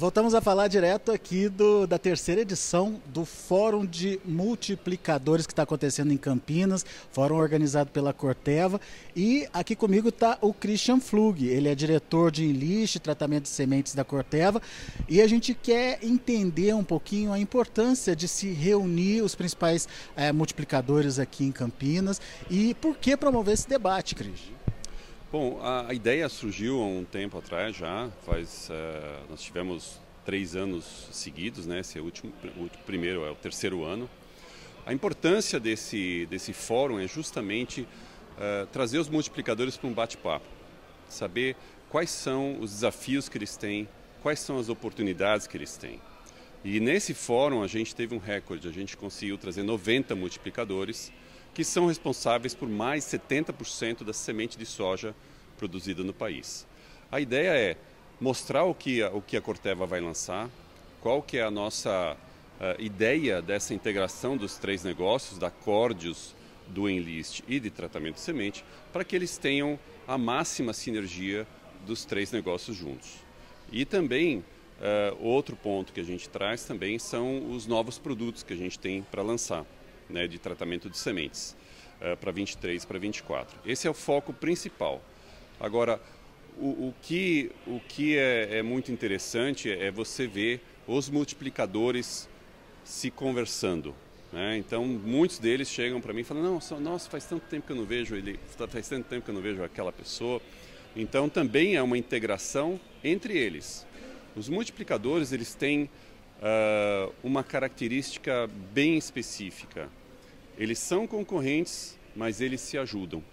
voltamos a falar direto aqui do, da terceira edição do Fórum de Multiplicadores que está acontecendo em Campinas, fórum organizado pela Corteva. E aqui comigo está o Christian Flug, ele é diretor de enliste e tratamento de sementes da Corteva. E a gente quer entender um pouquinho a importância de se reunir os principais é, multiplicadores aqui em Campinas e por que promover esse debate, Christian. Bom, a, ideia surgiu há um tempo atrás já, faz, uh, nós tivemos três anos seguidos, né? Esse é o último, o primeiro é o terceiro ano. A importância desse, desse fórum é justamente uh, trazer os multiplicadores para um bate-papo, saber quais são os desafios que eles têm, quais são as oportunidades que eles têm. E nesse fórum a gente teve um recorde, a gente conseguiu trazer 90 multiplicadores, que são responsáveis por mais 70% da semente de soja produzida no país. A ideia é mostrar o que a, o que a Corteva vai lançar, qual que é a nossa uh, ideia dessa integração dos três negócios, da Cordius, do Enlist e de tratamento de semente, para que eles tenham a máxima sinergia dos três negócios juntos. E também, uh, outro ponto que a gente traz também são os novos produtos que a gente tem para lançar né, de tratamento de sementes uh, para 23 para 24. Esse é o foco principal. Agora, o, o que, o que é, é muito interessante é você ver os multiplicadores se conversando. Né? Então, muitos deles chegam para mim e falam: não, nossa, faz tanto tempo que eu não vejo ele, faz tanto tempo que eu não vejo aquela pessoa. Então, também é uma integração entre eles. Os multiplicadores eles têm uh, uma característica bem específica. Eles são concorrentes, mas eles se ajudam.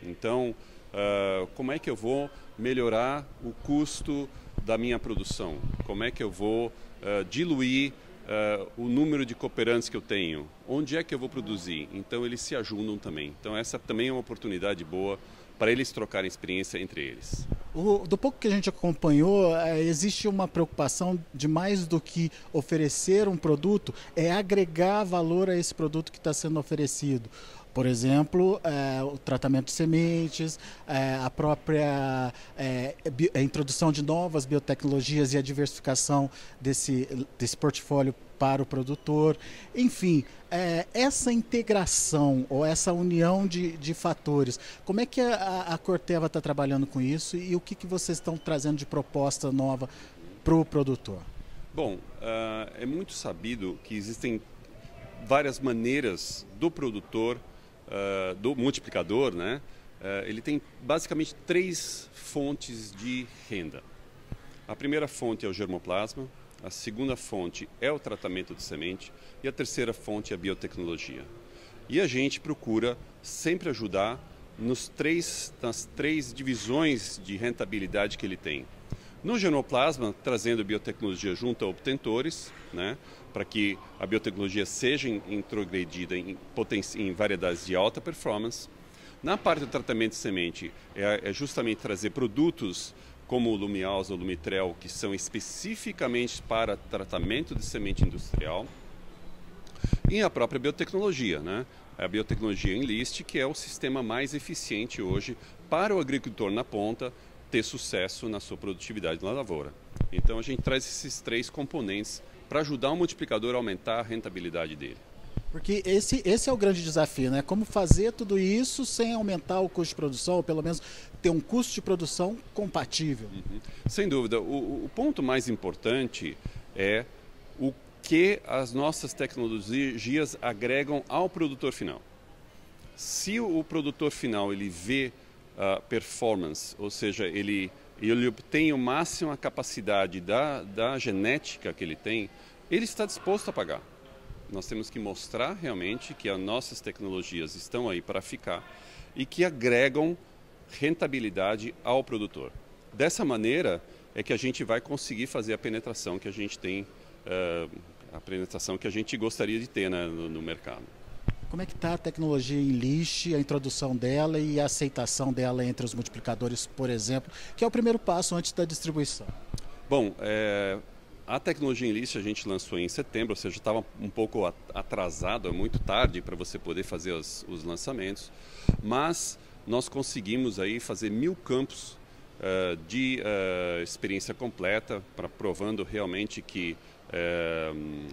Então, uh, como é que eu vou melhorar o custo da minha produção? Como é que eu vou uh, diluir uh, o número de cooperantes que eu tenho? Onde é que eu vou produzir? Então, eles se ajudam também. Então, essa também é uma oportunidade boa para eles trocarem experiência entre eles. O, do pouco que a gente acompanhou, é, existe uma preocupação de mais do que oferecer um produto, é agregar valor a esse produto que está sendo oferecido. Por exemplo, é, o tratamento de sementes, é, a própria é, a introdução de novas biotecnologias e a diversificação desse, desse portfólio para o produtor. Enfim, é, essa integração ou essa união de, de fatores, como é que a, a Corteva está trabalhando com isso e o que, que vocês estão trazendo de proposta nova para o produtor? Bom, uh, é muito sabido que existem várias maneiras do produtor uh, do multiplicador, né? Uh, ele tem basicamente três fontes de renda. A primeira fonte é o germoplasma, a segunda fonte é o tratamento de semente e a terceira fonte é a biotecnologia. E a gente procura sempre ajudar nos três, nas três divisões de rentabilidade que ele tem. No genoplasma, trazendo biotecnologia junto a obtentores, né, para que a biotecnologia seja introgredida em, em, variedades de alta performance. Na parte do tratamento de semente, é, é justamente trazer produtos como o Lumialza ou Lumitrel, que são especificamente para tratamento de semente industrial. E a própria biotecnologia, né? a biotecnologia Enlist, que é o sistema mais eficiente hoje para o agricultor na ponta ter sucesso na sua produtividade na lavoura. Então a gente traz esses três componentes para ajudar o multiplicador a aumentar a rentabilidade dele. Porque esse, esse é o grande desafio, né? Como fazer tudo isso sem aumentar o custo de produção, ou pelo menos ter um custo de produção compatível. Uhum. Sem dúvida. O, o ponto mais importante é o que as nossas tecnologias agregam ao produtor final. Se o produtor final ele vê uh, performance, ou seja, ele, ele obtém o máximo a capacidade da, da genética que ele tem, ele está disposto a pagar. Nós temos que mostrar realmente que as nossas tecnologias estão aí para ficar e que agregam rentabilidade ao produtor. Dessa maneira é que a gente vai conseguir fazer a penetração que a gente tem, uh, a penetração que a gente gostaria de ter né, no, no mercado. Como é que está a tecnologia em lixo, a introdução dela e a aceitação dela entre os multiplicadores, por exemplo, que é o primeiro passo antes da distribuição? Bom, é, a tecnologia em a gente lançou em setembro, ou seja, estava um pouco atrasado, é muito tarde para você poder fazer os, os, lançamentos, mas nós conseguimos aí fazer mil campos uh, de uh, experiência completa, para provando realmente que uh,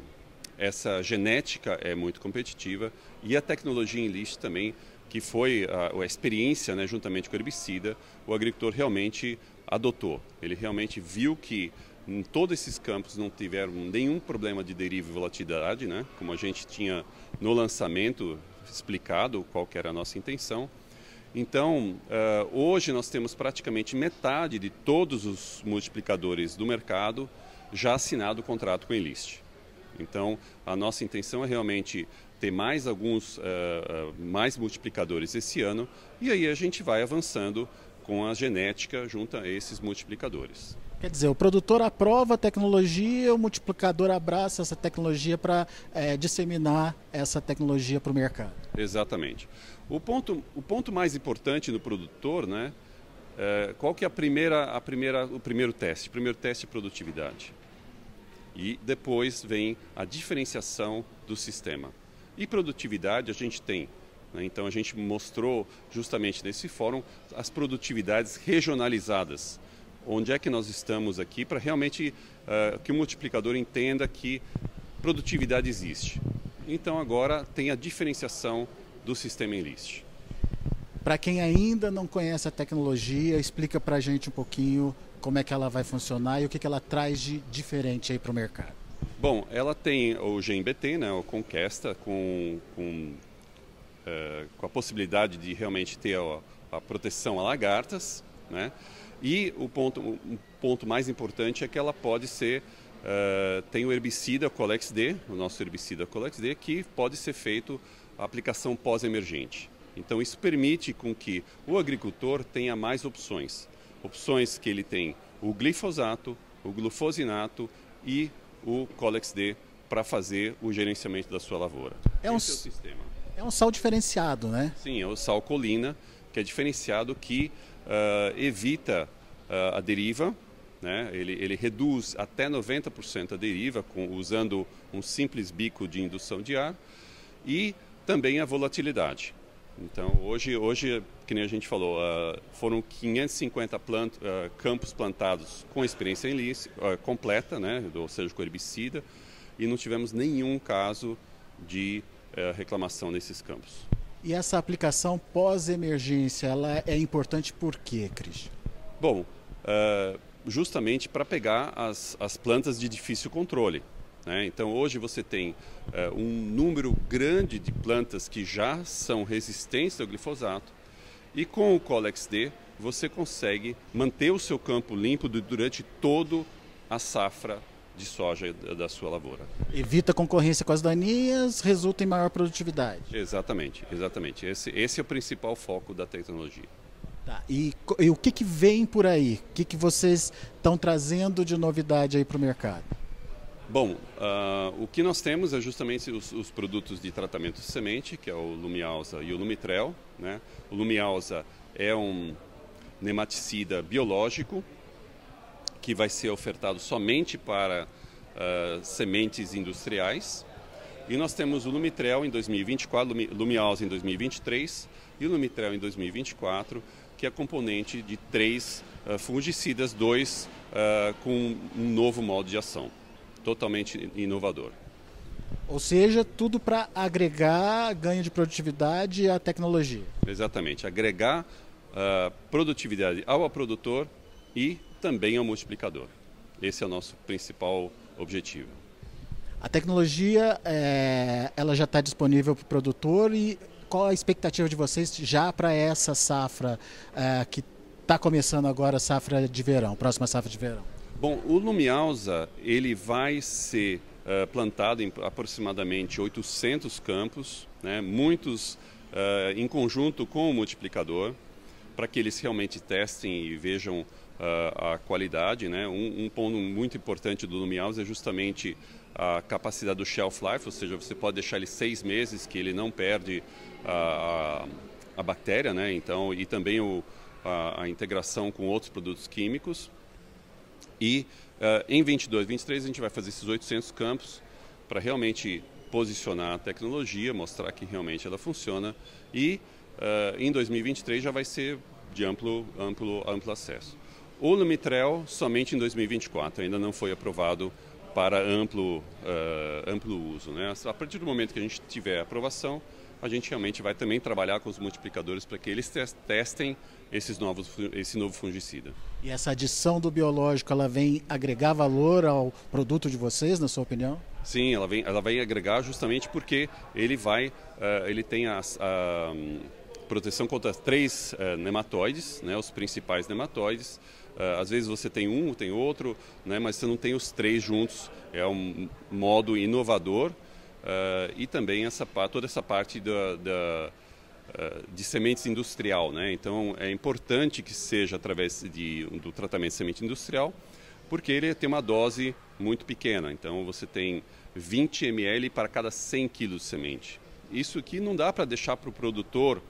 essa genética é muito competitiva e a tecnologia em também, que foi a, a experiência, né, juntamente com o herbicida, o agricultor realmente adotou. Ele realmente viu que em todos esses campos não tiveram nenhum problema de deriva e volatilidade, né? como a gente tinha no lançamento explicado qual era a nossa intenção. Então, uh, hoje nós temos praticamente metade de todos os multiplicadores do mercado já assinado o contrato com a Enlist. Então, a nossa intenção é realmente ter mais alguns, uh, mais multiplicadores esse ano e aí a gente vai avançando com a genética junto a esses multiplicadores. Quer dizer, o produtor aprova a tecnologia, o multiplicador abraça essa tecnologia para é, disseminar essa tecnologia para o mercado. Exatamente. O ponto, o ponto mais importante no produtor, né? É, qual que é a primeira, a primeira, o primeiro teste? O primeiro teste é produtividade. E depois vem a diferenciação do sistema. E produtividade a gente tem. Né? Então a gente mostrou justamente nesse fórum as produtividades regionalizadas. Onde é que nós estamos aqui para realmente uh, que o multiplicador entenda que produtividade existe. Então agora tem a diferenciação do sistema Enlist. Para quem ainda não conhece a tecnologia, explica para a gente um pouquinho como é que ela vai funcionar e o que, que ela traz de diferente aí para o mercado. Bom, ela tem o GMBT, né, o Conquesta, com, com, uh, com a possibilidade de realmente ter a, a proteção a lagartas, né? E o ponto, um ponto mais importante é que ela pode ser Uh, tem o herbicida Colex D, o nosso herbicida Colex D, que pode ser feito a aplicação pós-emergente. Então isso permite com que o agricultor tenha mais opções. Opções que ele tem o glifosato, o glufosinato e o Colex D para fazer o gerenciamento da sua lavoura. É um, é, é um sal diferenciado, né? Sim, é o sal colina, que é diferenciado que uh, evita uh, a deriva né? Ele, ele reduz até 90% a deriva com, usando um simples bico de indução de ar e também a volatilidade. Então, hoje, hoje que nem a gente falou, uh, foram 550 plant, uh, campos plantados com experiência em lice, uh, completa, né? ou seja, com herbicida, e não tivemos nenhum caso de eh, reclamação nesses campos. E essa aplicação pós-emergência, ela é importante por quê, Cris? Bom, uh, justamente para pegar as, as plantas de difícil controle. Né? Então, hoje você tem uh, um número grande de plantas que já são resistentes ao glifosato, e com o Colex D você consegue manter o seu campo limpo durante toda a safra de soja da sua lavoura. Evita concorrência com as daninhas, resulta em maior produtividade. Exatamente, exatamente. Esse, esse é o principal foco da tecnologia. Tá. E, e, o que, que vem por aí? O que, que vocês estão trazendo de novidade aí para o mercado? Bom, uh, o que nós temos é justamente os, os, produtos de tratamento de semente, que é o Lumialza e o Lumitrel. Né? O Lumialza é um nematicida biológico que vai ser ofertado somente para uh, sementes industriais. E nós temos o Lumitrel em 2024, Lumialza em 2023 e o Lumitrel em 2024, que é componente de três uh, fungicidas, dois uh, com um novo modo de ação, totalmente inovador. Ou seja, tudo para agregar ganho de produtividade à tecnologia. Exatamente, agregar uh, produtividade ao produtor e também ao multiplicador. Esse é o nosso principal objetivo. A tecnologia é, ela já está disponível para o produtor e qual a expectativa de vocês já para essa safra é, que está começando agora, safra de verão, próxima safra de verão? Bom, o Lumialza ele vai ser uh, plantado em aproximadamente 800 campos, né, muitos uh, em conjunto com o multiplicador, para que eles realmente testem e vejam a qualidade. Né? Um, um, ponto muito importante do Lumialza é justamente a capacidade do shelf life, ou seja, você pode deixar ele seis meses que ele não perde a, a, a bactéria, né? Então, e também o, a, a, integração com outros produtos químicos. E uh, em 22, 23 a gente vai fazer esses 800 campos para realmente posicionar a tecnologia, mostrar que realmente ela funciona e uh, em 2023 já vai ser de amplo, amplo, amplo acesso. O Lumitrel somente em 2024, ainda não foi aprovado para amplo, uh, amplo uso. Né? A partir do momento que a gente tiver aprovação, a gente realmente vai também trabalhar com os multiplicadores para que eles testem esses novos, esse novo fungicida. E essa adição do biológico, ela vem agregar valor ao produto de vocês, na sua opinião? Sim, ela vem, ela vai agregar justamente porque ele vai, uh, ele tem a, a um, proteção contra três uh, nematóides, né, os principais nematóides. Uh, às vezes você tem um, tem outro, né, mas você não tem os três juntos. É um modo inovador Uh, e também essa, toda essa parte da, da de sementes industrial. Né? Então é importante que seja através de, do tratamento de semente industrial, porque ele tem uma dose muito pequena. Então você tem 20 ml para cada 100 kg de semente. Isso aqui não dá para deixar para o produtor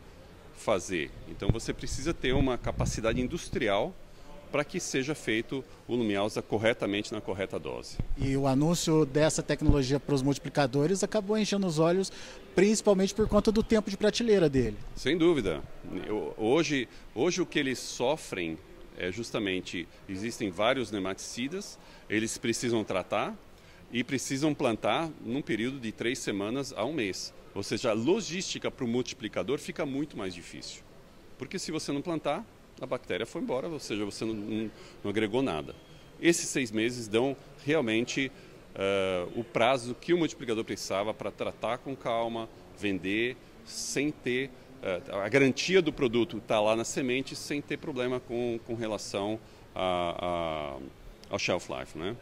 fazer. Então você precisa ter uma capacidade industrial para que seja feito o Lumialza corretamente na correta dose. E o anúncio dessa tecnologia para os multiplicadores acabou enchendo os olhos, principalmente por conta do tempo de prateleira dele. Sem dúvida. Hoje, hoje o que eles sofrem é justamente existem vários nematicidas, eles precisam tratar e precisam plantar num período de três semanas a um mês. Ou seja, a logística para o multiplicador fica muito mais difícil. Porque se você não plantar, a bactéria foi embora, ou seja, você não, não, não agregou nada. Esses seis meses dão realmente uh, o prazo que o multiplicador precisava para tratar com calma, vender, sem ter uh, a garantia do produto está lá na semente, sem ter problema com, com relação a, a, ao shelf life, né?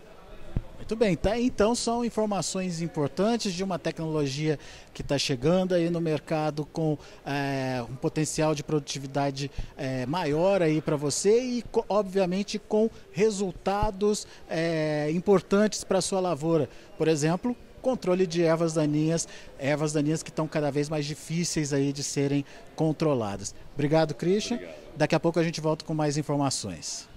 Muito bem, tá? Então são informações importantes de uma tecnologia que está chegando aí no mercado com é, um potencial de produtividade é, maior aí para você e obviamente com resultados é, importantes para a sua lavoura. Por exemplo, controle de ervas daninhas, ervas daninhas que estão cada vez mais difíceis aí de serem controladas. Obrigado, Christian. Obrigado. Daqui a pouco a gente volta com mais informações.